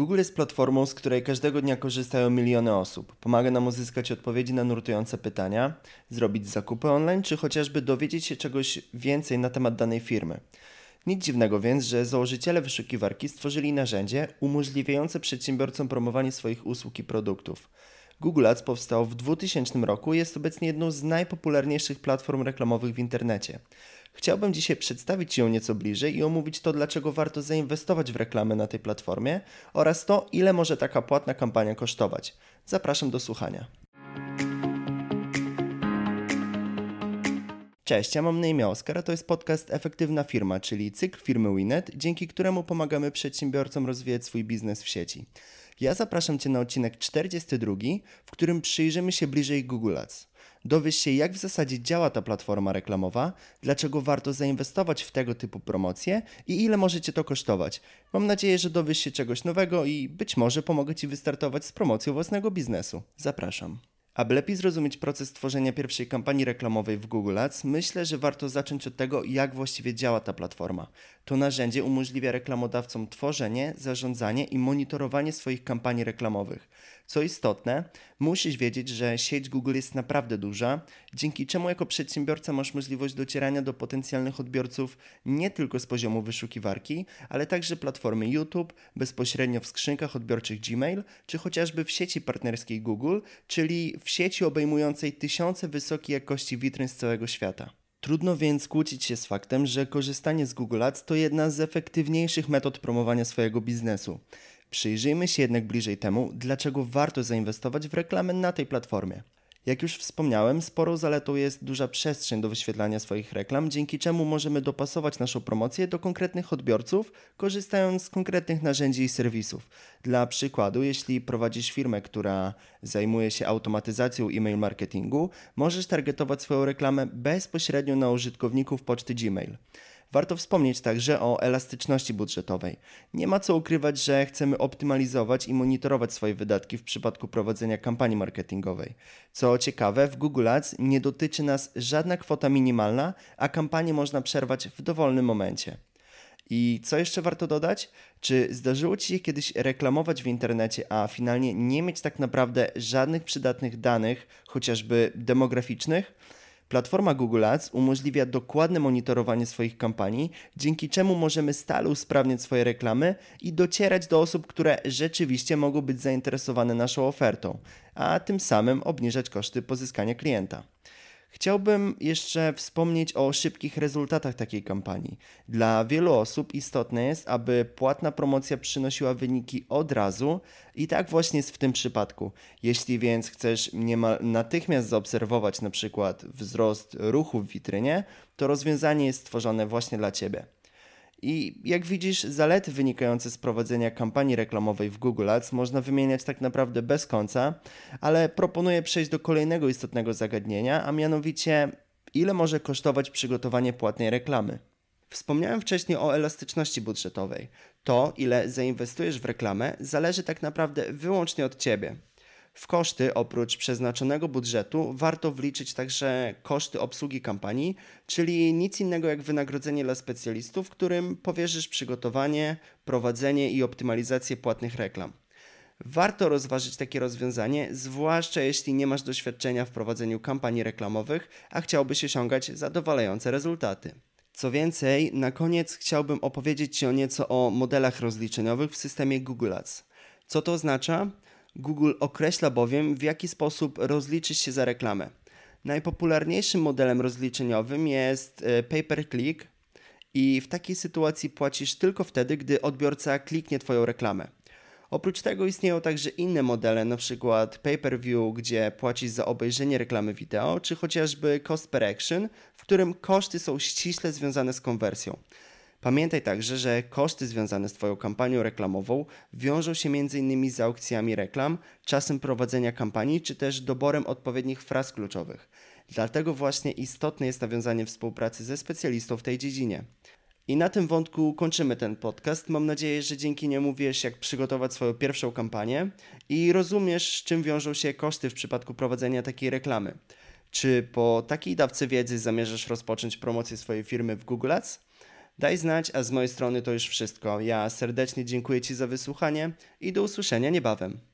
Google jest platformą, z której każdego dnia korzystają miliony osób. Pomaga nam uzyskać odpowiedzi na nurtujące pytania, zrobić zakupy online, czy chociażby dowiedzieć się czegoś więcej na temat danej firmy. Nic dziwnego więc, że założyciele wyszukiwarki stworzyli narzędzie umożliwiające przedsiębiorcom promowanie swoich usług i produktów. Google Ads powstał w 2000 roku i jest obecnie jedną z najpopularniejszych platform reklamowych w internecie. Chciałbym dzisiaj przedstawić ją nieco bliżej i omówić to, dlaczego warto zainwestować w reklamę na tej platformie oraz to, ile może taka płatna kampania kosztować. Zapraszam do słuchania. Cześć, ja mam na imię Oskar, a to jest podcast Efektywna Firma, czyli cykl firmy Winet, dzięki któremu pomagamy przedsiębiorcom rozwijać swój biznes w sieci. Ja zapraszam Cię na odcinek 42, w którym przyjrzymy się bliżej Google Ads. Dowiesz się, jak w zasadzie działa ta platforma reklamowa, dlaczego warto zainwestować w tego typu promocje i ile może Cię to kosztować. Mam nadzieję, że dowiesz się czegoś nowego i być może pomogę Ci wystartować z promocją własnego biznesu. Zapraszam. Aby lepiej zrozumieć proces tworzenia pierwszej kampanii reklamowej w Google Ads, myślę, że warto zacząć od tego, jak właściwie działa ta platforma. To narzędzie umożliwia reklamodawcom tworzenie, zarządzanie i monitorowanie swoich kampanii reklamowych. Co istotne, musisz wiedzieć, że sieć Google jest naprawdę duża, dzięki czemu jako przedsiębiorca masz możliwość docierania do potencjalnych odbiorców nie tylko z poziomu wyszukiwarki, ale także platformy YouTube, bezpośrednio w skrzynkach odbiorczych Gmail, czy chociażby w sieci partnerskiej Google, czyli w sieci obejmującej tysiące wysokiej jakości witryn z całego świata. Trudno więc kłócić się z faktem, że korzystanie z Google Ads to jedna z efektywniejszych metod promowania swojego biznesu. Przyjrzyjmy się jednak bliżej temu, dlaczego warto zainwestować w reklamę na tej platformie. Jak już wspomniałem, sporą zaletą jest duża przestrzeń do wyświetlania swoich reklam, dzięki czemu możemy dopasować naszą promocję do konkretnych odbiorców, korzystając z konkretnych narzędzi i serwisów. Dla przykładu, jeśli prowadzisz firmę, która zajmuje się automatyzacją e-mail marketingu, możesz targetować swoją reklamę bezpośrednio na użytkowników poczty Gmail. Warto wspomnieć także o elastyczności budżetowej. Nie ma co ukrywać, że chcemy optymalizować i monitorować swoje wydatki w przypadku prowadzenia kampanii marketingowej. Co ciekawe, w Google Ads nie dotyczy nas żadna kwota minimalna, a kampanię można przerwać w dowolnym momencie. I co jeszcze warto dodać? Czy zdarzyło Ci się kiedyś reklamować w internecie, a finalnie nie mieć tak naprawdę żadnych przydatnych danych, chociażby demograficznych? Platforma Google Ads umożliwia dokładne monitorowanie swoich kampanii, dzięki czemu możemy stale usprawniać swoje reklamy i docierać do osób, które rzeczywiście mogą być zainteresowane naszą ofertą, a tym samym obniżać koszty pozyskania klienta. Chciałbym jeszcze wspomnieć o szybkich rezultatach takiej kampanii. Dla wielu osób istotne jest, aby płatna promocja przynosiła wyniki od razu i tak właśnie jest w tym przypadku. Jeśli więc chcesz niemal natychmiast zaobserwować na przykład wzrost ruchu w witrynie, to rozwiązanie jest stworzone właśnie dla Ciebie. I jak widzisz, zalety wynikające z prowadzenia kampanii reklamowej w Google Ads można wymieniać tak naprawdę bez końca, ale proponuję przejść do kolejnego istotnego zagadnienia, a mianowicie ile może kosztować przygotowanie płatnej reklamy. Wspomniałem wcześniej o elastyczności budżetowej. To, ile zainwestujesz w reklamę, zależy tak naprawdę wyłącznie od Ciebie. W koszty oprócz przeznaczonego budżetu warto wliczyć także koszty obsługi kampanii, czyli nic innego jak wynagrodzenie dla specjalistów, którym powierzysz przygotowanie, prowadzenie i optymalizację płatnych reklam. Warto rozważyć takie rozwiązanie, zwłaszcza jeśli nie masz doświadczenia w prowadzeniu kampanii reklamowych, a chciałbyś osiągać zadowalające rezultaty. Co więcej, na koniec chciałbym opowiedzieć Ci o nieco o modelach rozliczeniowych w systemie Google Ads. Co to oznacza? Google określa bowiem, w jaki sposób rozliczyć się za reklamę. Najpopularniejszym modelem rozliczeniowym jest e, pay per click i w takiej sytuacji płacisz tylko wtedy, gdy odbiorca kliknie Twoją reklamę. Oprócz tego istnieją także inne modele, np. pay-per-view, gdzie płacisz za obejrzenie reklamy wideo, czy chociażby cost per action, w którym koszty są ściśle związane z konwersją. Pamiętaj także, że koszty związane z Twoją kampanią reklamową wiążą się m.in. z aukcjami reklam, czasem prowadzenia kampanii, czy też doborem odpowiednich fraz kluczowych. Dlatego właśnie istotne jest nawiązanie współpracy ze specjalistą w tej dziedzinie. I na tym wątku kończymy ten podcast. Mam nadzieję, że dzięki niemu wiesz, jak przygotować swoją pierwszą kampanię i rozumiesz, z czym wiążą się koszty w przypadku prowadzenia takiej reklamy. Czy po takiej dawce wiedzy zamierzasz rozpocząć promocję swojej firmy w Google Ads? Daj znać, a z mojej strony to już wszystko. Ja serdecznie dziękuję Ci za wysłuchanie i do usłyszenia niebawem.